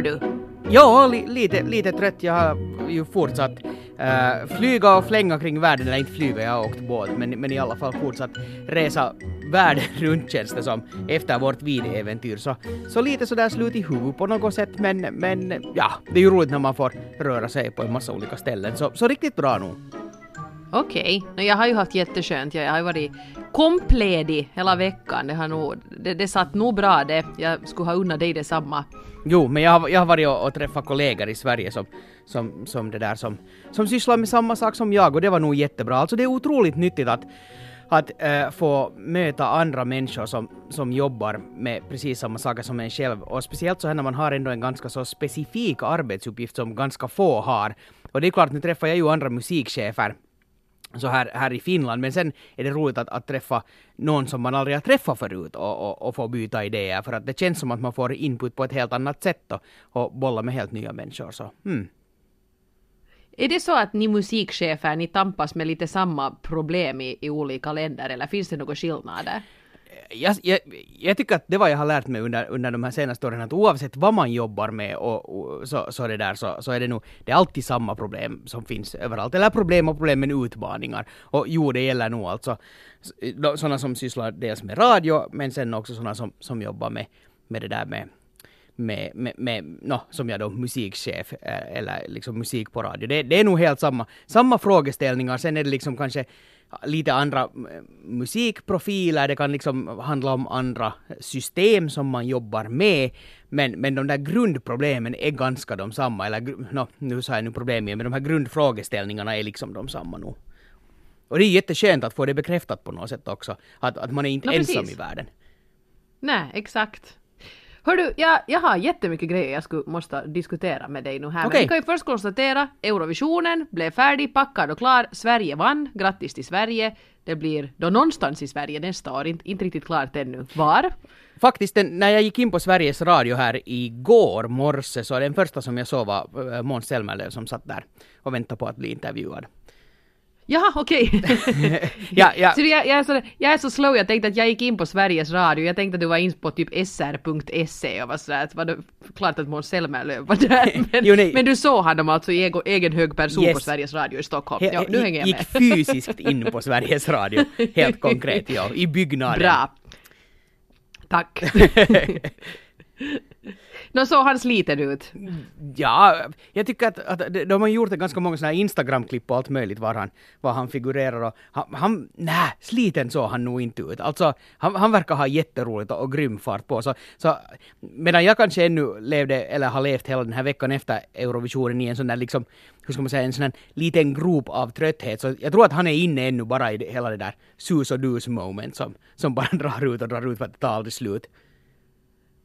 mår du? Ja, li, lite, lite trött. Jag har ju fortsatt uh, flyga och flänga kring världen, eller inte flyga, jag har åkt båt, men, men i alla fall fortsatt resa världen runt känns det som efter vårt videäventyr. Så, så lite sådär slut i huvudet på något sätt, men, men ja, det är ju roligt när man får röra sig på en massa olika ställen, så, så riktigt bra nog. Okej, okay. jag har ju haft jätteskönt. Jag har ju varit kompledig hela veckan. Det, har nog, det, det satt nog bra det. Jag skulle ha unnat dig detsamma. Jo, men jag har, jag har varit och, och träffat kollegor i Sverige som, som, som det där som, som sysslar med samma sak som jag och det var nog jättebra. Alltså det är otroligt nyttigt att att äh, få möta andra människor som, som jobbar med precis samma saker som en själv. Och speciellt så här när man har ändå en ganska så specifik arbetsuppgift som ganska få har. Och det är klart, nu träffar jag ju andra musikchefer så här, här i Finland. Men sen är det roligt att, att träffa någon som man aldrig har träffat förut och, och, och få byta idéer. För att det känns som att man får input på ett helt annat sätt och, och bolla med helt nya människor. Så, hmm. Är det så att ni musikchefer, ni tampas med lite samma problem i, i olika länder eller finns det några skillnader? Jag, jag, jag, tycker att det var jag har lärt mig under, under de här senaste åren, att oavsett vad man jobbar med och, och så, så, det där, så, så är det nog, det är alltid samma problem som finns överallt. Eller problem och problem men utmaningar. Och jo, det gäller nog alltså sådana som sysslar dels med radio, men sen också sådana som, som jobbar med, med det där med med, med, med no, som jag då musikchef eh, eller liksom musik på radio. Det, det är nog helt samma, samma frågeställningar. Sen är det liksom kanske lite andra eh, musikprofiler, det kan liksom handla om andra system som man jobbar med, men, men de där grundproblemen är ganska de samma, eller no, nu sa jag nu problem igen, men de här grundfrågeställningarna är liksom de samma nog. Och det är jätteskönt att få det bekräftat på något sätt också, att, att man är inte no, ensam i världen. Nej, exakt. Hördu, jag, jag har jättemycket grejer jag skulle måste diskutera med dig nu här. Okay. Men vi kan ju först konstatera, Eurovisionen blev färdig, packad och klar. Sverige vann. Grattis till Sverige. Det blir då någonstans i Sverige nästa år, inte, inte riktigt klart ännu. Var? Faktiskt, den, när jag gick in på Sveriges Radio här igår morse så den första som jag såg var äh, Måns Zelmerlöw som satt där och väntade på att bli intervjuad. Jaha, okej. Okay. ja, ja. Så jag, jag, är så, jag är så slow, jag tänkte att jag gick in på Sveriges Radio, jag tänkte att du var in på typ sr.se och var sådär att var det klart att Måns Zelmerlöw var där. Men, jo, men, du såg honom alltså i egen, egen hög person yes. på Sveriges Radio i Stockholm. Ja, nu hänger jag med. Gick fysiskt in på Sveriges Radio, helt konkret, ja, i byggnaden. Bra. Tack. Nå såg han sliten ut? Ja, jag tycker att, att de har gjort ganska många sådana här Instagram-klipp och allt möjligt var han, var han figurerar och han, han nä, sliten såg han nog inte ut. Alltså, han, han verkar ha jätteroligt och, och grym fart på. Så, så, medan jag kanske ännu levde, eller har levt hela den här veckan efter Eurovisionen i en sån där liksom, hur ska man säga, en sån här liten grop av trötthet. Så jag tror att han är inne ännu bara i hela det där sus och dus moment som, som bara drar ut och drar ut för att det tar aldrig slut.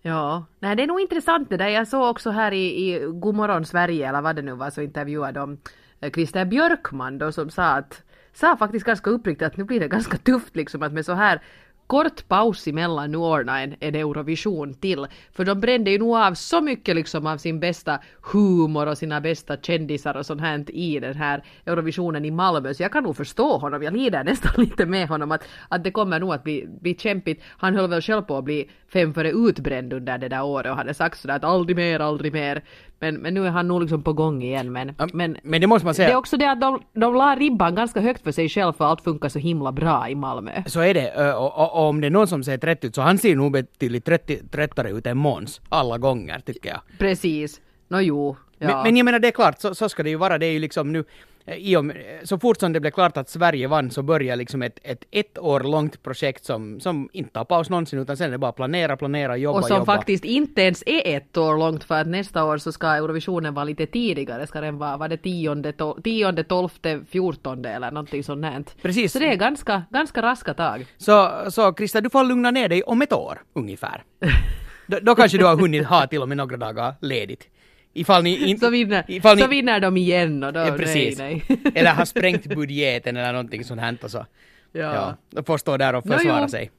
Ja, nej det är nog intressant det där. Jag såg också här i, i Godmorgon Sverige eller vad det nu var så intervjuade de eh, Christer Björkman då som sa att sa faktiskt ganska uppriktigt att nu blir det ganska tufft liksom att med så här kort paus emellan nu ordna en, en Eurovision till. För de brände ju nog av så mycket liksom av sin bästa humor och sina bästa kändisar och sånt här i den här Eurovisionen i Malmö. Så jag kan nog förstå honom, jag lider nästan lite med honom att, att det kommer nog att bli, bli kämpigt. Han höll väl själv på att bli fem före utbränd under det där året och hade sagt sådär att aldrig mer, aldrig mer. Men, men nu är han nog liksom på gång igen. Men, ja, men, men det måste man säga. Det är också det att de, de la ribban ganska högt för sig själv för allt funkar så himla bra i Malmö. Så är det. Och, och, och om det är någon som ser trött ut så han ser nog betydligt tröttare ut än Måns. Alla gånger tycker jag. Precis. Nå jo. Ja. Men, men jag menar det är klart, så, så ska det ju vara. Det är ju liksom nu i och med, så fort som det blev klart att Sverige vann så började liksom ett, ett ett år långt projekt som, som inte tar paus någonsin utan sen är det bara planera, planera, jobba, Och som jobba. faktiskt inte ens är ett år långt för att nästa år så ska Eurovisionen vara lite tidigare. Ska den vara, var det tionde, tionde, tolfte, fjortonde eller någonting sånt här. Precis. Så det är ganska, ganska raska tag. Så, så Krista, du får lugna ner dig om ett år ungefär. då, då kanske du har hunnit ha till och med några dagar ledigt. Ifall ni in, så, vinner, ifall ni, så vinner de igen och då, ja, precis. nej, nej. eller har sprängt budgeten eller någonting sånt här och så. Ja. ja. Då får stå där och försvara no, sig.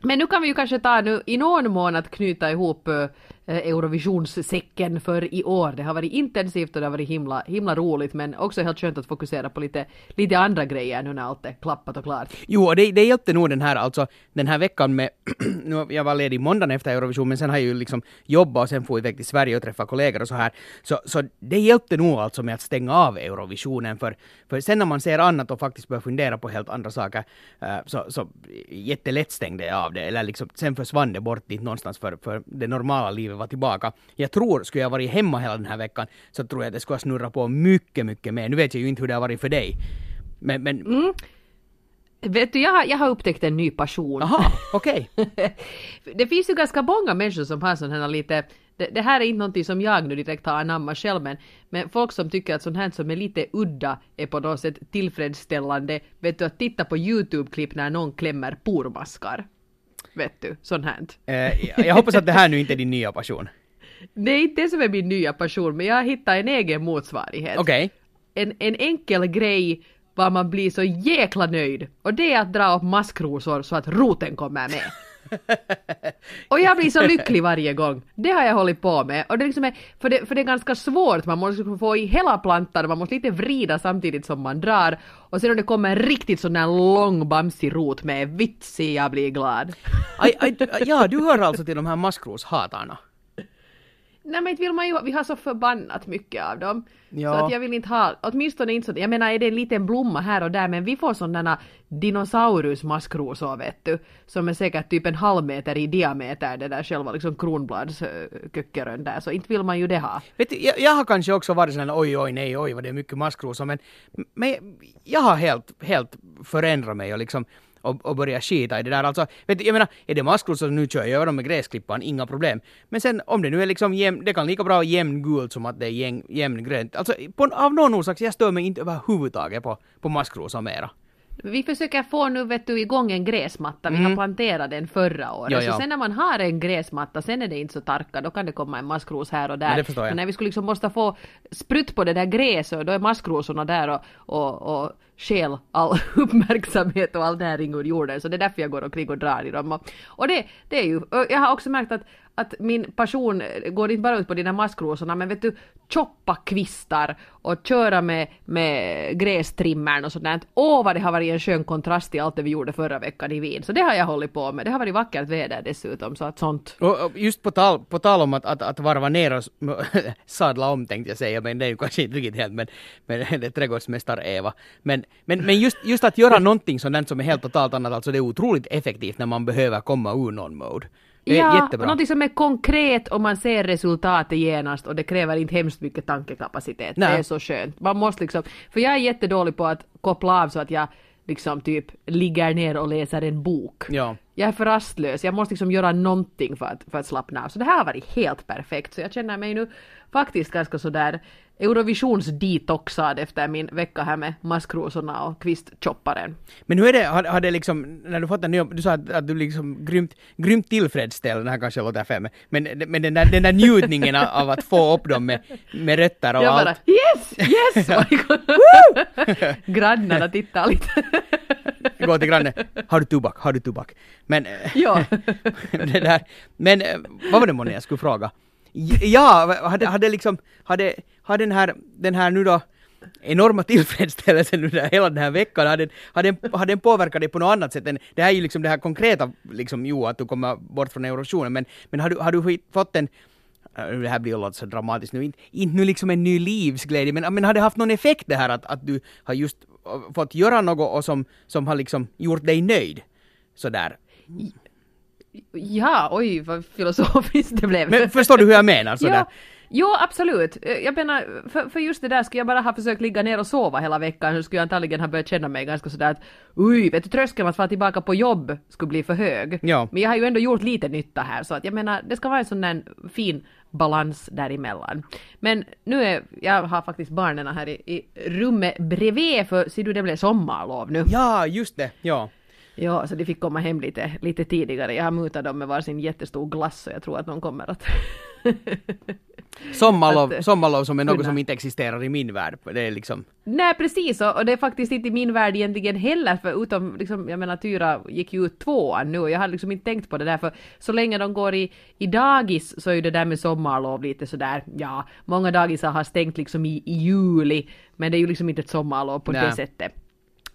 Men nu kan vi ju kanske ta nu i någon mån att knyta ihop eh, Eh, Eurovisionssäcken för i år. Det har varit intensivt och det har varit himla, himla roligt men också helt skönt att fokusera på lite, lite andra grejer nu när allt är klappat och klart. Jo, och det, det hjälpte nog den här, alltså den här veckan med, nu, jag var ledig måndagen efter Eurovision, men sen har jag ju liksom jobbat och sen får iväg till Sverige och träffa kollegor och så här. Så, så det hjälpte nog alltså med att stänga av Eurovisionen, för, för sen när man ser annat och faktiskt börjar fundera på helt andra saker, uh, så, så jättelätt stängde jag av det, eller liksom, sen försvann det bort dit någonstans för, för det normala livet var tillbaka. Jag tror, skulle jag varit hemma hela den här veckan, så tror jag det skulle ha snurrat på mycket, mycket mer. Nu vet jag ju inte hur det har varit för dig. Men, men Mm. Vet du, jag har, jag har upptäckt en ny passion. Aha, okej. det finns ju ganska många människor som har sån här lite det, det här är inte någonting som jag nu direkt har anammat själv men, men folk som tycker att sånt här som är lite udda är på något sätt tillfredsställande. Vet du att titta på YouTube-klipp när någon klämmer pormaskar. Vet du, sånt här. Eh, jag hoppas att det här nu inte är din nya passion. Det är inte det som är min nya passion men jag har hittat en egen motsvarighet. Okej. En, en enkel grej var man blir så jäkla nöjd och det är att dra upp maskrosor så att roten kommer med. Och jag blir så lycklig varje gång. Det har jag hållit på med. Och det, liksom är, för, det, för det är ganska svårt, man måste liksom få i hela plantan, man måste lite vrida samtidigt som man drar. Och sen om det kommer en riktigt sån där lång bamsig rot med vitsig, jag blir glad. Aj, aj, ja, du hör alltså till de här maskroshatarna. Nej men inte vill man ju, vi har så förbannat mycket av dem. Ja. Så att jag vill inte ha, åtminstone inte så, jag menar är det en liten blomma här och där men vi får sådana dinosaurusmaskrosor vet du. Som är säkert typ en halv meter i diameter det där själva liksom kronbladsköckerön där så inte vill man ju det ha. Vet du, jag, jag har kanske också varit sån oj oj nej oj vad det är mycket maskrosor men, men jag har helt, helt förändrat mig och liksom och, och börja skita i det där. Alltså, vet du, jag menar, är det maskrosor nu kör jag över dem med gräsklippan, inga problem. Men sen om det nu är liksom jämn, det kan lika bra vara jämngult som att det är jämn, jämngrönt. Alltså på, av någon orsak, jag stör mig inte överhuvudtaget på, på maskrosor mera. Vi försöker få nu vet du igång en gräsmatta, vi har planterat den förra året. Mm. Ja, ja. Så sen när man har en gräsmatta, sen är det inte så tarka, då kan det komma en maskros här och där. Men det förstår jag. Men när vi skulle liksom måste få sprutt på det där gräset, då är maskrosorna där och, och, och stjäl all uppmärksamhet och all näring ur jorden. Så det är därför jag går omkring och drar i dem. Och, och det, det är ju, jag har också märkt att att min passion går inte bara ut på de där maskrosorna men vet du, choppa kvistar och köra med, med grästrimmern och sådär. Åh vad det har varit en skön kontrast till allt det vi gjorde förra veckan i Wien. Så det har jag hållit på med. Det har varit vackert väder dessutom så att sånt. Och, och just på tal, på tal om att, att, att varva ner och sadla om tänkte jag säga, men det är ju kanske inte riktigt helt, men, men det är trädgårdsmästar-Eva. Men, men, men just, just att göra någonting sådant som är helt totalt annat, alltså det är otroligt effektivt när man behöver komma ur någon mode. Det är ja, jättebra. någonting som är konkret och man ser resultatet genast och det kräver inte hemskt mycket tankekapacitet. Nej. Det är så skönt. Man måste liksom, för jag är jättedålig på att koppla av så att jag liksom typ ligger ner och läser en bok. Ja. Jag är för rastlös, jag måste liksom göra någonting för att, för att slappna av. Så det här har varit helt perfekt. Så jag känner mig nu faktiskt ganska sådär Eurovisionsdetoxad efter min vecka här med maskrosorna och kvistchopparen. Men hur är det, har, har det liksom, när du fått en ny, du sa att, att du liksom grymt, grymt tillfredsställd, det här kanske låter fel, men, men, den, där, den där njutningen av, att få upp dem med, med rötter och Jag allt. bara yes, yes! Grannarna tittar lite. Gå till grannen, har du tobak, har du tobak? Men, eh, Ja. det där, men eh, vad var det månne jag skulle fråga? Ja, hade, hade liksom, hade, hade den här, den här nu då enorma tillfredsställelsen under hela den här veckan, har den, har den- har den påverkat dig på något annat sätt än, det här är ju liksom det här konkreta, liksom jo, att du kommer bort från Eurovisionen, men, men har du, har du fått en äh, det här blir ju så dramatiskt nu, inte, inte nu liksom en ny livsglädje, men, men har det haft någon effekt det här att, att du har just äh, fått göra något och som, som har liksom gjort dig nöjd? Sådär. Ja, oj vad filosofiskt det blev. Men förstår du hur jag menar? Sådär. Ja, jo, absolut. Eh, Jag menar, för, för just det där skulle jag bara ha försökt ligga ner och sova hela veckan så skulle jag antagligen ha börjat känna mig ganska sådär att oj, vet du tröskeln att vara tillbaka på jobb skulle bli för hög. Ja. Men jag har ju ändå gjort lite nytta här så att jag menar, det ska vara en sån där fin balans däremellan. Men nu är, jag har faktiskt barnen här i, i rummet bredvid för ser du det blev sommarlov nu. Ja, just det. Ja. Ja, så de fick komma hem lite, lite tidigare. Jag har mutat dem med varsin jättestor glass så jag tror att de kommer att Sommarlov, Att, sommarlov som är något kunna. som inte existerar i min värld. Det är liksom... Nej precis, och, och det är faktiskt inte i min värld egentligen heller, för utom, liksom, jag menar Tyra gick ju ut tvåan nu och jag hade liksom inte tänkt på det där, för så länge de går i, i dagis så är ju det där med sommarlov lite sådär, ja, många dagisar har stängt liksom i, i juli, men det är ju liksom inte ett sommarlov på Nej. det sättet.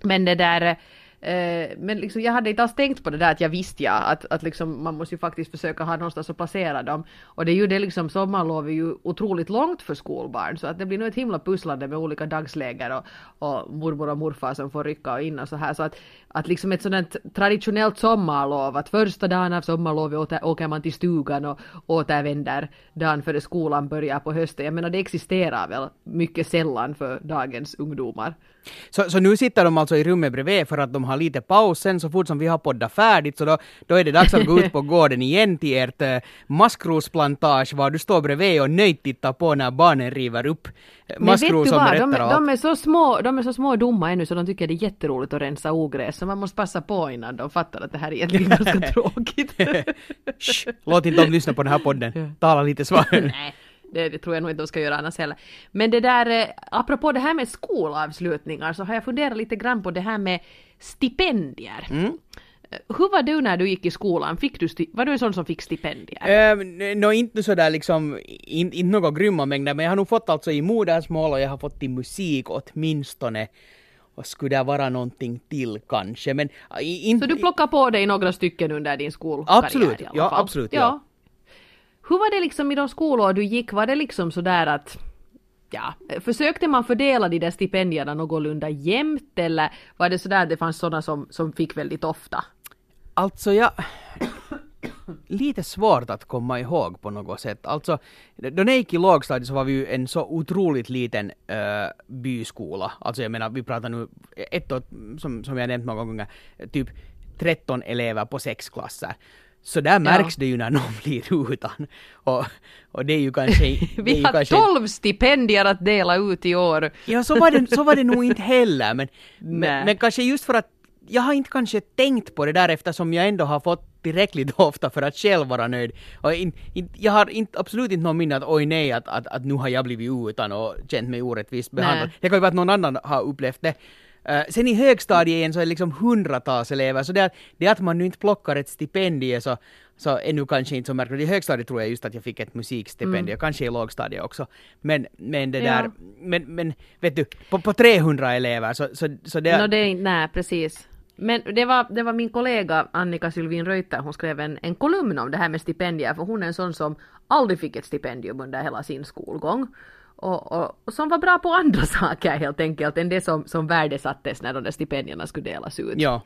Men det där, eh, men liksom jag hade inte alls tänkt på det där att jag visste ja, att, att liksom man måste ju faktiskt försöka ha någonstans att placera dem. Och det är ju det liksom, sommarlov är ju otroligt långt för skolbarn så att det blir nog ett himla pusslande med olika dagsläger och, och mormor och morfar som får rycka in och så här. Så att, att liksom ett sådant traditionellt sommarlov, att första dagen av sommarlovet åker man till stugan och återvänder dagen före skolan börjar på hösten. Jag menar det existerar väl mycket sällan för dagens ungdomar. Så, så nu sitter de alltså i rummet bredvid för att de har lite paus sen så fort som vi har poddat färdigt så då, då är det dags att gå ut på gården igen till ert eh, maskrosplantage var du står bredvid och nöjt tittar på när barnen river upp eh, Men vet maskros du som vad, berättar de, är- allt. de, är så små, de är så små och dumma ännu så de tycker det är jätteroligt att rensa ogräs så man måste passa på innan de fattar att det här är egentligen ganska tråkigt. Shh, låt inte dem lyssna på den här podden. Tala lite svagare. Det, tror jag nog inte de ska göra annars heller. Men det där, eh, apropå det här med skolavslutningar så har jag funderat lite grann på det här med stipendier. Mm. Eh, Hur var du när du gick i skolan? Fick du var du en sån som fick stipendier? Uh, Nå inte sådär liksom, in, inte några grymma mängder, men jag har nog fått alltså i modersmål och jag har fått i musik åtminstone. Och skulle det vara någonting till kanske, men i- inte... Så du plockar på dig några stycken under din skolkarriär Absolut, i alla ja, fall? absolut, ja. Hur var det liksom i de skolor du gick? Var det liksom sådär att Ja, försökte man fördela de där stipendierna någorlunda jämnt eller var det sådär att det fanns sådana som, som fick väldigt ofta? Alltså jag... Lite svårt att komma ihåg på något sätt. Alltså, då jag gick i lågstadiet så var vi ju en så otroligt liten äh, byskola. Alltså jag menar, vi pratar nu ett år, som, som jag nämnt många gånger, typ 13 elever på sex klasser. Så där märks det ju när någon blir utan. Och, och det är ju kanske... är Vi ju har kanske, 12 stipendier att dela ut i år. Ja, så var, det, så var det nog inte heller, men, men, men kanske just för att jag har inte kanske tänkt på det där eftersom jag ändå har fått tillräckligt ofta för att själv vara nöjd. Och in, in, jag har inte, absolut inte någon minne att oj nej, att, att, att nu har jag blivit utan och känt mig orättvist behandlad. Nej. Det kan ju vara att någon annan har upplevt det. Eh, sen i högstadiet så är det liksom hundratals elever, så det, det att man nu inte plockar ett stipendium så, så är nu kanske inte så märkligt. I högstadiet tror jag just att jag fick ett musikstipendium, kanske i lågstadiet också. Men, men det Mm. Ja. där, men, men vet du, på, på 300 elever så, så, så det... Nå det är inte, nej precis. Men det var, det var min kollega Annika Sylvin Reuter, hon skrev en, en kolumn om det här med stipendier, för hon är en sån som aldrig fick ett stipendium under hela sin skolgång. Och, och, och som var bra på andra saker helt enkelt än det som, som värdesattes när de där stipendierna skulle delas ut. Ja.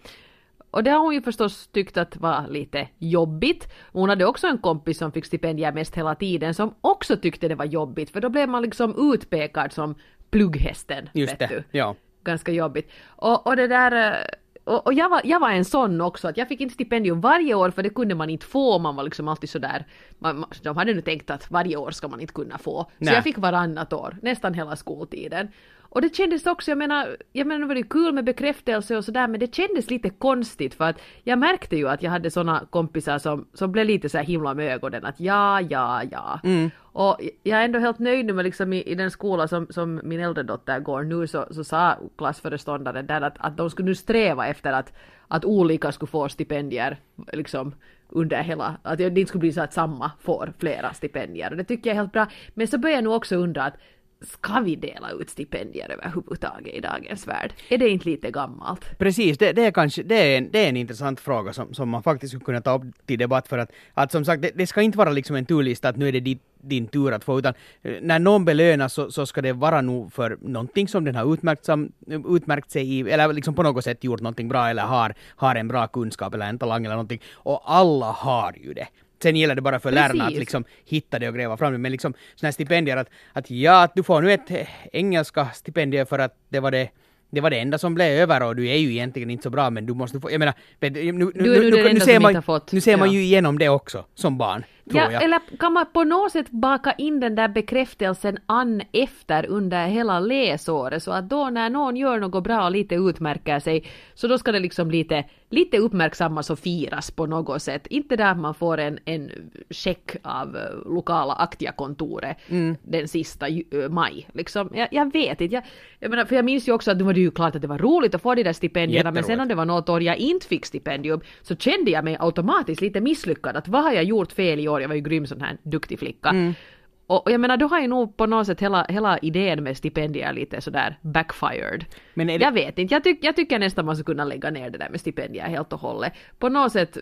Och det har hon ju förstås tyckt att var lite jobbigt. Hon hade också en kompis som fick stipendier mest hela tiden som också tyckte det var jobbigt för då blev man liksom utpekad som plugghästen. Just det, du ja. ganska jobbigt. Och, och det där... Och, och jag, var, jag var en sån också, att jag fick inte stipendium varje år för det kunde man inte få, man var liksom alltid sådär, man, man, de hade nu tänkt att varje år ska man inte kunna få. Så Nej. jag fick varannat år, nästan hela skoltiden. Och det kändes också, jag menar, jag menar nu var det kul med bekräftelse och sådär men det kändes lite konstigt för att jag märkte ju att jag hade såna kompisar som, som blev lite så här himla med ögonen att ja, ja, ja. Och jag är ändå helt nöjd nu med liksom i, i den skola som, som min äldre dotter går nu så, så sa klassföreståndaren där att, att de skulle nu sträva efter att, att olika skulle få stipendier liksom under hela, att det inte skulle bli så att samma får flera stipendier och det tycker jag är helt bra. Men så börjar jag nog också undra att ska vi dela ut stipendier överhuvudtaget i dagens värld? Är det inte lite gammalt? Precis, det, det är kanske det är en, det är en intressant fråga som, som man faktiskt skulle kunna ta upp till debatt för att, att som sagt, det, det ska inte vara liksom en turlista att nu är det din, din tur att få, utan eh, när någon belönas så, så ska det vara nog för någonting som den har utmärkt, som, utmärkt sig i, eller liksom på något sätt gjort någonting bra eller har, har en bra kunskap eller en talang eller någonting. Och alla har ju det. Sen gäller det bara för lärarna att Precis. liksom hitta det och gräva fram det. Men liksom sådana här stipendier att, att ja, du får nu ett eh, engelska stipendium för att det var det det var det enda som blev över och du är ju egentligen inte så bra men du måste få, jag menar, nu, nu, nu enda ser man, nu ser man ju igenom det också som barn. Ja, jag. Eller kan man på något sätt baka in den där bekräftelsen an efter under hela läsåret så att då när någon gör något bra och lite utmärker sig så då ska det liksom lite, lite uppmärksammas och firas på något sätt. Inte där man får en, en check av lokala aktiakontoret Mm. den sista maj. Liksom, jag, jag vet inte. Jag, jag menar, för jag minns ju också att nu var det ju klart att det var roligt att få de där stipendierna men sen om det var något år jag inte fick stipendium så kände jag mig automatiskt lite misslyckad. Att vad har jag gjort fel i år? Jag var ju grym sån här duktig flicka. Mm. Och, och jag menar, då har ju nog på något sätt hela, hela idén med stipendier lite sådär backfired. Men det- Jag vet inte, jag, tyck, jag tycker nästan man skulle kunna lägga ner det där med stipendier helt och hållet. På något sätt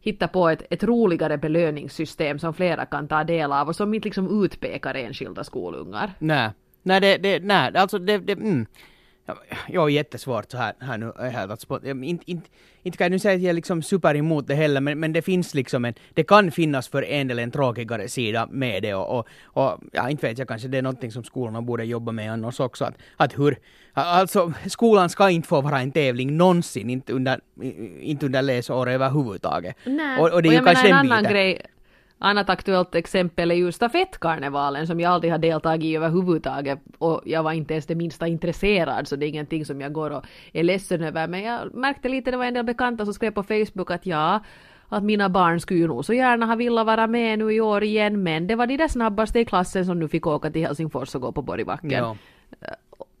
hitta på ett, ett roligare belöningssystem som flera kan ta del av och som inte liksom utpekar enskilda skolungar. Nej, nej, det, det, nej, alltså det, det mm. Ja, Jag är jättesvårt så här, här nu, här att spot, inte, inte, inte kan jag nu säga att jag är liksom super emot det heller, men, men det finns liksom en, det kan finnas för en del en tråkigare sida med det och, och, och ja, inte vet jag, kanske det är någonting som skolorna borde jobba med annars också, att, att hur, alltså skolan ska inte få vara en tävling någonsin, inte under, inte under läsåret överhuvudtaget. Nej. Och, och det är ju jag menar kanske en annan biten. grej, annat aktuellt exempel är ju stafettkarnevalen som jag aldrig har deltagit i överhuvudtaget och jag var inte ens det minsta intresserad så det är ingenting som jag går och är ledsen över men jag märkte lite, det var en del bekanta som skrev på Facebook att ja, att mina barn skulle ju nog så gärna ha velat vara med nu i år igen men det var de där snabbaste i klassen som nu fick åka till Helsingfors och gå på Borgbacken. Ja.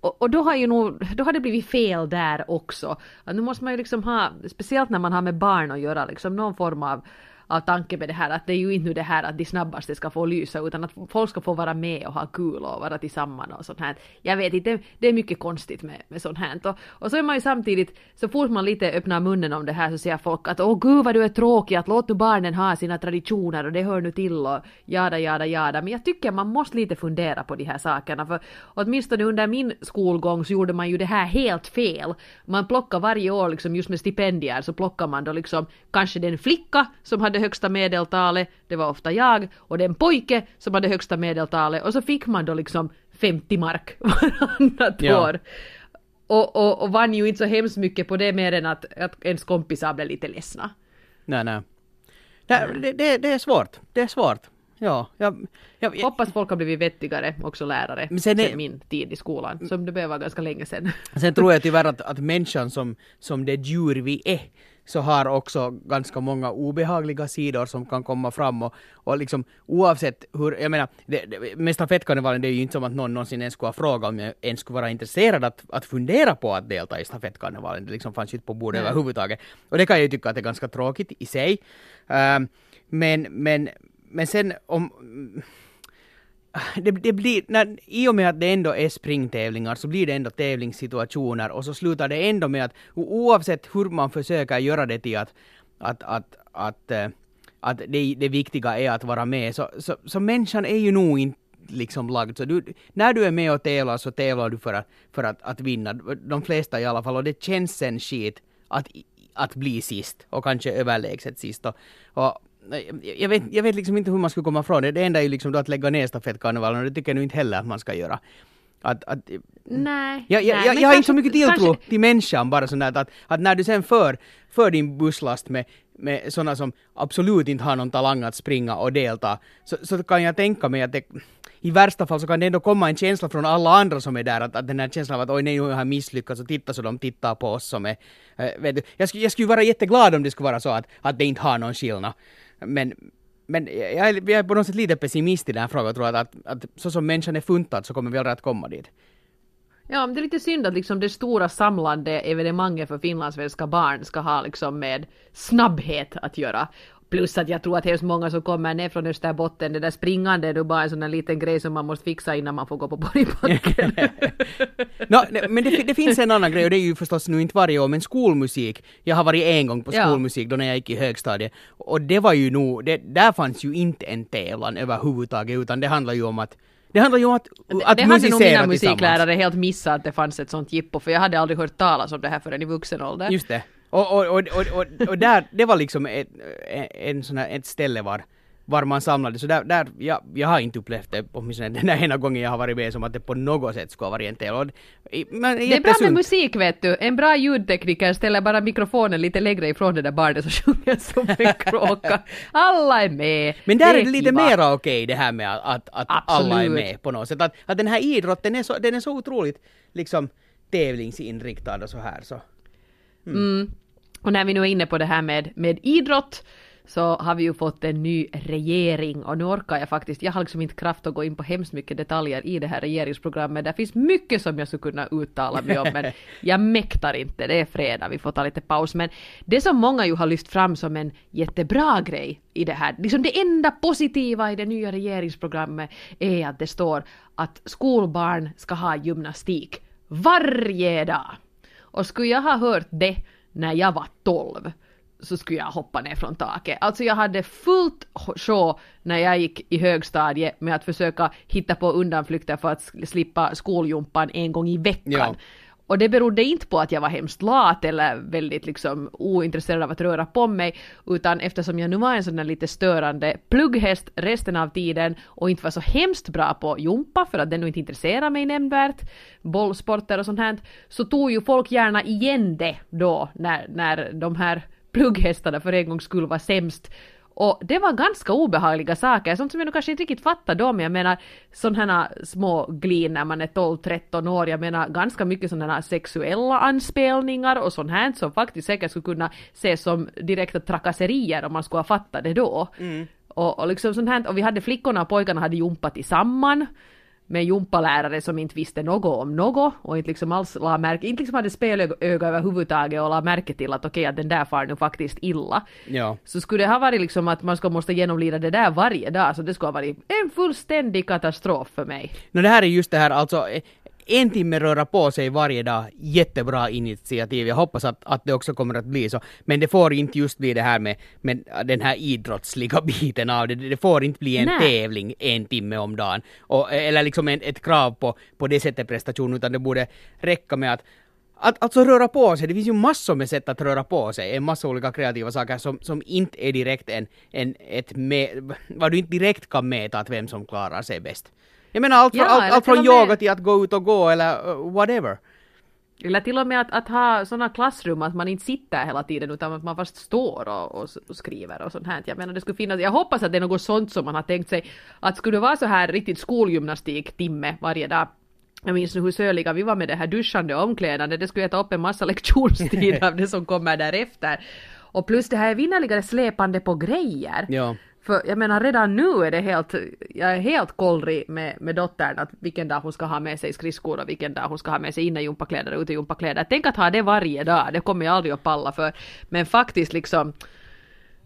Och, och då har ju nog, då har det blivit fel där också. Att nu måste man ju liksom ha, speciellt när man har med barn att göra, liksom någon form av, av tanke med det här att det är ju inte nu det här att de snabbaste ska få lysa utan att folk ska få vara med och ha kul och vara tillsammans och sånt här. Jag vet inte, det, det är mycket konstigt med, med sånt här. Och, och så är man ju samtidigt, så fort man lite öppnar munnen om det här så säger folk att åh gud vad du är tråkig, att låt nu barnen ha sina traditioner och det hör nu till och jada jada jada. Men jag tycker man måste lite fundera på de här sakerna för åtminstone under min skolgång så gjorde man ju det här helt fel. Man plockar varje år liksom just med stipendier så plockar man då liksom kanske den flicka som hade högsta medeltalet, det var ofta jag, och den pojke som hade högsta medeltalet och så fick man då liksom 50 mark varannat Ja. år. Och, och, och vann ju inte så hemskt mycket på det mer än att, att ens kompisar blev lite ledsna. Nej, nej. det, det, det är svårt. Det är svårt. Ja, jag, jag, jag, Hoppas folk har blivit vettigare, också lärare, Men sen sen, min tid i skolan, som det behöver vara ganska länge sedan. Sen tror jag tyvärr att, att människan som, som det djur vi är, så har också ganska många obehagliga sidor som kan komma fram och, och liksom oavsett hur, jag menar, det, det, med stafettkarnevalen det är ju inte som att någon någonsin ens skulle ha frågat om jag ens skulle vara intresserad att, att fundera på att delta i stafettkarnevalen. Det liksom fanns ju inte på bordet Nej. överhuvudtaget. Och det kan jag ju tycka att det är ganska tråkigt i sig. Ehm, men, men, men sen om det, det blir, när, i och med att det ändå är springtävlingar så blir det ändå tävlingssituationer och så slutar det ändå med att oavsett hur man försöker göra det till att, att, att, att, eh, att det, det viktiga är att vara med så, så, så människan är ju nog inte liksom lagd. Så du, när du är med och tävlar så tävlar du för att, för att, att vinna. De flesta i alla fall. Och det känns sen skit att, att bli sist och kanske överlägset sist. Och, och jag- vet, jag vet liksom inte hur man skulle komma ifrån det. Det enda är ju liksom då att lägga ner stafettkarnevalen och det tycker jag nu inte heller att man ska göra. Att, att, Nej. jag, jag, nej, jag, jag har inte så mycket tilltro kanske- till människan bara sånt där att, att när du sen för, för din busslast med, med sådana som absolut inte har någon talang att springa och delta, så, så kan jag tänka mig att det, i värsta fall så kan det ändå komma en känsla från alla andra som är där, att, att den här känslan av att oj nej, nu har jag misslyckats och titta så de tittar på oss som är, äh, vet du, jag, skulle, jag skulle vara jätteglad om det skulle vara så att, att det inte har någon skillnad. Men, men jag är, jag är på något sätt lite pessimist i den här frågan och tror att, att, att så som människan är funtad så kommer vi aldrig att komma dit. Ja, men det är lite synd att liksom det stora samlande evenemanget för finlandssvenska barn ska ha liksom med snabbhet att göra. Plus att jag tror att hemskt många som kommer ner från Österbotten, det där springande är då bara en sån där liten grej som man måste fixa innan man får gå på Borgbacken. Ne- men det, det finns en annan grej och det är ju förstås nu inte varje år men skolmusik. Jag har varit en gång på skolmusik då när jag gick i högstadiet och det var ju nog, det, där fanns ju inte en tävlan överhuvudtaget utan det handlar ju om att det handlar ju om att, att det hade nog musicera mina musiklärare helt missat att det fanns ett sånt jippo, för jag hade aldrig hört talas om det här förrän i vuxen ålder. Just det. Och, och, och, och, och, där, det var liksom ett, en, sån här, ett ställe var var man samlades. Så där, där jag, jag har inte upplevt det, åtminstone den här ena gången jag har varit med, som att det på något sätt skulle ha varit en men, det är bra med musik vet du. En bra ljudtekniker ställer bara mikrofonen lite längre ifrån det där barnet så sjunger som en kråka. Alla är med. Men där det är det lite mera okej det här med att, att alla är med på något sätt. Att, att den här idrotten är så, den är så otroligt liksom tävlingsinriktad och så här så. Mm. Mm. Och när vi nu är inne på det här med, med idrott så har vi ju fått en ny regering och nu orkar jag faktiskt, jag har liksom inte kraft att gå in på hemskt mycket detaljer i det här regeringsprogrammet. Det finns mycket som jag skulle kunna uttala mig om men jag mäktar inte, det är fredag, vi får ta lite paus. Men det som många ju har lyft fram som en jättebra grej i det här, liksom det enda positiva i det nya regeringsprogrammet är att det står att skolbarn ska ha gymnastik varje dag. Och skulle jag ha hört det när jag var 12 så skulle jag hoppa ner från taket. Alltså jag hade fullt sjå när jag gick i högstadiet med att försöka hitta på undanflykter för att slippa skoljumpan en gång i veckan. Ja. Och det berodde inte på att jag var hemskt lat eller väldigt liksom ointresserad av att röra på mig, utan eftersom jag nu var en sån där lite störande plugghäst resten av tiden och inte var så hemskt bra på jumpa för att det nu inte intresserade mig nämnvärt, bollsporter och sånt här, så tog ju folk gärna igen det då när, när de här plugghästarna för en gångs skull var sämst. Och det var ganska obehagliga saker, sånt som jag nog kanske inte riktigt fattade då, men jag menar sådana här små glin när man är 12-13 år, jag menar ganska mycket sådana sexuella anspelningar och sånt här som faktiskt säkert skulle kunna ses som direkta trakasserier om man skulle ha fattat det då. Mm. Och, och liksom sånt här, och vi hade flickorna och pojkarna hade jumpat tillsammans med jumpalärare som inte visste något om något och inte liksom alls la märke, inte liksom hade spelöga överhuvudtaget och la märke till att okej okay, att den där far nu faktiskt illa. Ja. Så skulle det ha varit liksom att man ska måste genomlida det där varje dag så det skulle ha varit en fullständig katastrof för mig. No, det här är just det här alltså en timme röra på sig varje dag, jättebra initiativ. Jag hoppas att, att det också kommer att bli så. Men det får inte just bli det här med, med den här idrottsliga biten av det. Det får inte bli en Nej. tävling en timme om dagen. Och, eller liksom en, ett krav på, på det sättet prestation, utan det borde räcka med att att, alltså röra på sig, det finns ju massor med sätt att röra på sig, en massa olika kreativa saker som, som inte är direkt en, en ett med, vad du inte direkt kan mäta att vem som klarar sig bäst. Jag menar allt, ja, allt, allt från yoga med... till att gå ut och gå eller uh, whatever. Eller till och med att, att ha sådana klassrum att man inte sitter hela tiden utan att man fast står och, och, och, skriver och sånt här. Jag menar det skulle finnas, jag hoppas att det är något sånt som man har tänkt sig att skulle det vara så här riktigt skolgymnastik timme varje dag jag minns nu hur söliga vi var med det här duschande och omklädande, det skulle jag ta upp en massa lektionstid av det som kommer därefter. Och plus det här vinnerliga släpande på grejer. Ja. För jag menar redan nu är det helt, jag är helt kollrig med, med dottern att vilken dag hon ska ha med sig skridskor och vilken dag hon ska ha med sig innejumpakläder och utejumpakläder. Tänk att ha det varje dag, det kommer jag aldrig att palla för. Men faktiskt liksom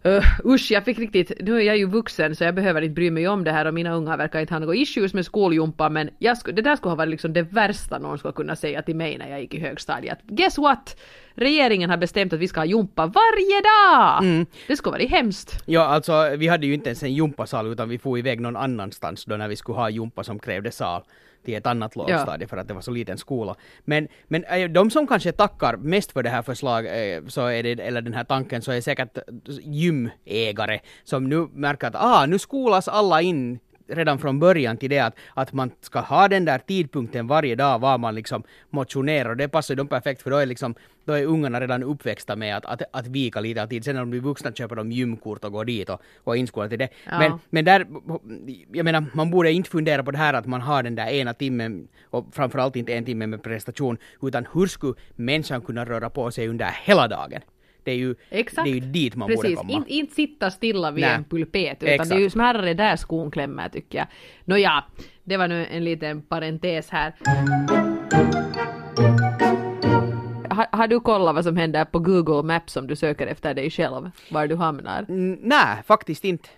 Uh, usch, jag fick riktigt, nu är jag ju vuxen så jag behöver inte bry mig om det här och mina unga verkar inte ha något issues med skoljumpa men jag sku, det där skulle ha varit liksom det värsta någon skulle kunna säga till mig när jag gick i högstadiet. Guess what? Regeringen har bestämt att vi ska ha jumpa varje dag! Mm. Det skulle vara hemskt. Ja, alltså vi hade ju inte ens en jumpasal utan vi får iväg någon annanstans då när vi skulle ha jumpa som krävde sal till ett annat lågstadie ja. för att det var så liten skola. Men, men äh, de som kanske tackar mest för det här förslaget, så är det, eller den här tanken, så är säkert gymägare som nu märker att ah, nu skolas alla in redan från början till det att, att man ska ha den där tidpunkten varje dag var man liksom motionerar och det passar dem perfekt för då är liksom då är ungarna redan uppväxta med att, att, att vika lite av tid. Sen när de blir vuxna köper de gymkort och går dit och, och är inskolade till det. Ja. Men, men där, jag menar, man borde inte fundera på det här att man har den där ena timmen och framförallt inte en timme med prestation, utan hur skulle människan kunna röra på sig under hela dagen? Det är ju, Exakt. det är ju dit man Precis. borde komma. Inte in sitta stilla vid Nä. en pulpet, utan Exakt. det är ju snarare där skon klämmer tycker jag. Nåja, det var nu en liten parentes här. Har, har, du kollat vad som händer på Google Maps om du söker efter dig själv, var du hamnar? Mm, nej, faktiskt inte.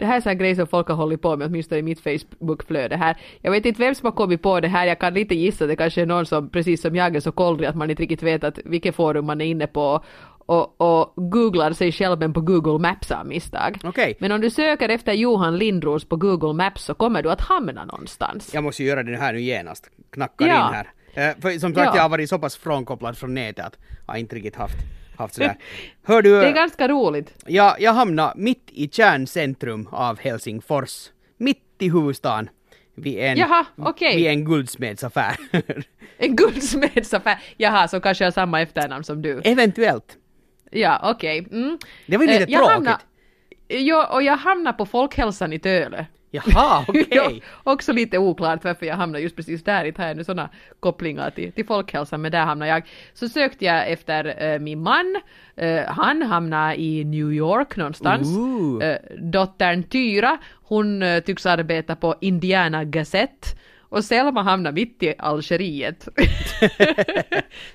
Det här är en grej som folk har hållit på med, åtminstone i mitt Facebook-flöde här. Jag vet inte vem som har kommit på det här, jag kan lite gissa det kanske är någon som precis som jag är så kollrig att man inte riktigt vet att vilket forum man är inne på och, och googlar sig själv på Google Maps av misstag. Okay. Men om du söker efter Johan Lindros på Google Maps så kommer du att hamna någonstans. Jag måste göra det här nu genast. Knackar ja. in här. Uh, för som sagt, ja. jag har varit så pass frånkopplad från nätet att jag inte riktigt haft haft sådär. Hör du, Det är ganska roligt. jag, jag hamnade mitt i kärncentrum av Helsingfors. Mitt i huvudstaden. Vid en, Jaha, okej. vid en guldsmedsaffär. En guldsmedsaffär. Jaha, så kanske jag har samma efternamn som du. Eventuellt. Ja, okej. Mm. Det var ju lite Eh, tråkigt. hamnar- Ja, och jag hamnar på Folkhälsan i Töle. Jaha, okej. Ja, också lite oklart varför jag hamnar just precis där. Inte har jag nu sådana kopplingar till, till folkhälsan, men där hamnar jag. Så sökte jag efter eh, min man. Eh, han hamnade i New York någonstans. Ooh. Eh, dottern Tyra, hon tycks arbeta på Indiana Gazette. Och Selma hamnade mitt i Algeriet.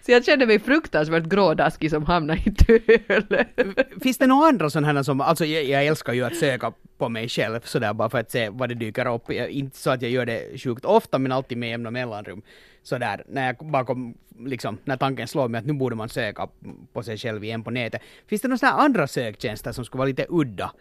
så jag kände mig fruktansvärt grådaskig som hamnade i Töle. Finns det några andra sådana här som, alltså jag, jag älskar ju att söka på mig själv sådär bara för att se vad det dyker upp. Jag, inte så att jag gör det sjukt ofta men alltid med jämna mellanrum. Sådär, när jag bakom, liksom, när tanken slår mig att nu borde man söka på sig själv igen på nätet. Finns det några andra söktjänster som skulle vara lite udda?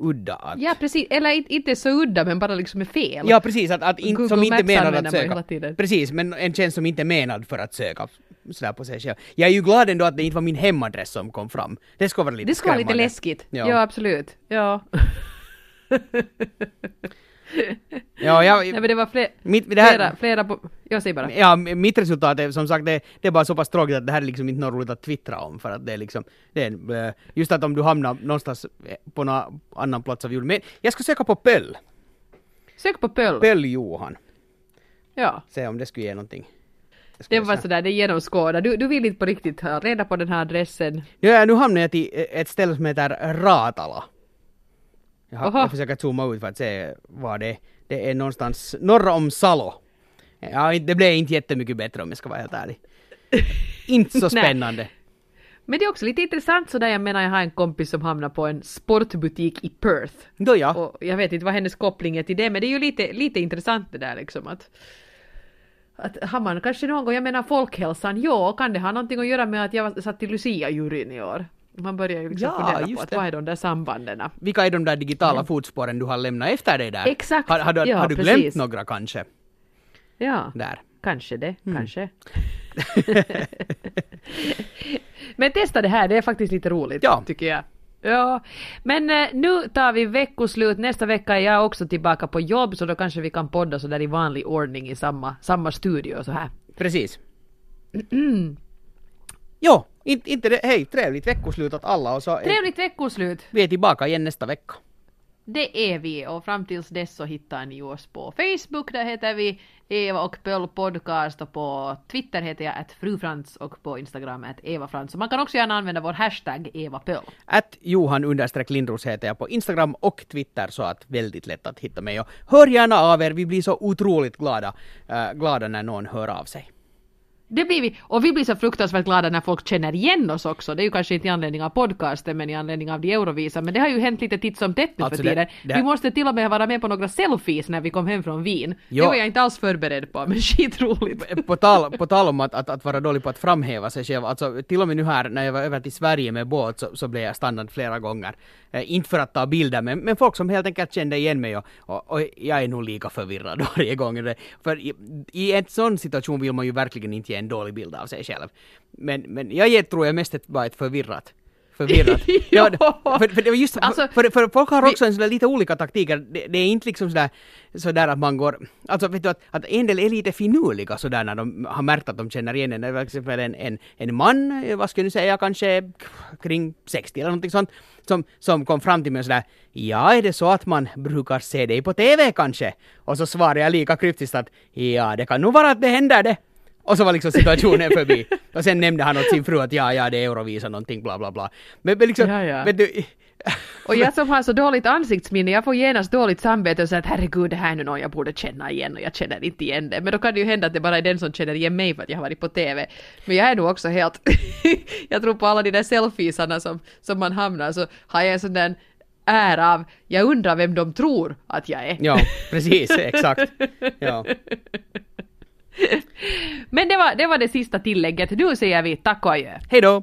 Udda att... Ja, precis. Eller inte- så udda, men bara liksom är fel. Ja precis, att, att in, Google som inte Maps menad att söka. Precis, men en tjänst som inte är menad för att söka sådär på sig själv. Jag är ju glad ändå att det inte var min hemadress som kom fram. Det skulle vara lite Det skulle vara lite läskigt. Ja. Ja, absolut. Ja. Ja, jag, Nej, men det var fler, mitt, det här, flera, flera på... Jag säger bara. Ja, mitt resultat är som sagt, det, det är bara så pass tråkigt att det här är liksom inte något roligt att twittra om för att det är liksom, det är, eh, just att om du hamnar någonstans eh, på någon annan plats av jorden. Men jag ska söka på Pöll. Sök på Pöll. Pöll-Johan. Ja. Se om det skulle ge någonting. Det var sådär, det genomskådade. Du, du vill inte på riktigt ha reda på den här adressen. Ja, nu hamnar jag till ett ställe som heter Ratala. Jag, har, jag försöker zooma ut för att se vad det är. Det är någonstans norr om Salo. Ja, det blev inte jättemycket bättre om jag ska vara helt ärlig. inte så spännande. Men det är också lite intressant sådär, jag menar jag har en kompis som hamnar på en sportbutik i Perth. Då ja. Och jag vet inte vad hennes koppling är till det, men det är ju lite, lite intressant det där liksom att att har man kanske någon gång, jag menar folkhälsan, ja, kan det ha någonting att göra med att jag satt till Lucia-juryn i år? Man börjar ju liksom Ja, fundera på att vad är de där sambanden? Vilka är de där digitala fotspåren du har lämnat efter dig där? Exakt, Har, har, du, ja, har du glömt precis. några kanske? Ja, Där. kanske det, Mm. kanske. men testa det här, det är faktiskt lite roligt, Ja. tycker jag. Ja, men eh, nu tar vi veckoslut. Nästa vecka är jag också tillbaka på jobb, så då kanske vi kan podda så där i vanlig ordning i samma, samma studio och så här. Precis. Jo, inte, inte det. Hej, trevligt veckoslut åt alla och så Trevligt veckoslut! vi är tillbaka igen nästa vecka. Det är vi och fram tills dess så hittar ni oss på Facebook, där heter vi Eva och Pöll Podcast och på Twitter heter jag att frufrans och på Instagram att Eva Frans. Och man kan också gärna använda vår hashtag Eva Pöll. Att Johan understreck Lindros heter jag på Instagram och Twitter så att väldigt lätt att hitta mig. Och hör gärna av er, vi blir så otroligt glada, äh, glada när någon hör av sig. Det blir vi, och vi blir så fruktansvärt glada när folk känner igen oss också. Det är ju kanske inte i anledning av podcasten men i anledning av de Eurovisa. Men det har ju hänt lite titt som tätt nu Alltså för det- tiden. det- Vi måste till och med vara med på några selfies när vi kom hem från Wien. Ja. Det var jag inte alls förberedd på, men skitroligt. På tal, på tal om att, att, att vara dålig på att framhäva sig själv, alltså till och med nu här när jag var över till Sverige med båt så, så blev jag stannad flera gånger. Eh, inte för att ta bilder, men, men folk som helt enkelt kände igen mig och, och, och jag är nog lika förvirrad varje gång. Det- För i, i en sån situation vill man ju verkligen inte ge en dålig bild av sig själv. Men, men jag ger, tror jag mest ett, bara ett förvirrat förvirrat. Ja. för, för det var just, Alltså, för, för folk har vi- också en sån där lite olika taktiker. Det, det är inte liksom sådär, sådär att man går, alltså vet du att, att en del är lite finurliga sådär när de har märkt att de känner igen en. Till exempel en, en, en man, eh, vad ska jag säga, kanske kring 60 eller någonting sånt, som, som kom fram till mig och sådär, ja är det så att man brukar se dig på TV kanske? Och så svarade jag lika kryptiskt att, ja det kan nog vara att det händer det. Och så var liksom situationen förbi. Och sen nämnde han åt sin fru att ja, ja, det är Eurovisa någonting, bla bla bla. Men, men liksom, Ja, ja. vet du... Och jag som har så dåligt ansiktsminne, jag får genast dåligt samvete och säger att herregud det här är nu någon jag borde känna igen och jag känner inte igen det. Men då kan det ju hända att det bara är den som känner igen mig för att jag har varit på TV. Men jag är nog också helt... jag tror på alla de där selfiesarna som, som man hamnar så har jag en sån där ära av, jag undrar vem de tror att jag är. Ja, precis, exakt. Ja. Men det var, det var det sista tillägget. Nu säger vi tack och adjö. Hej då!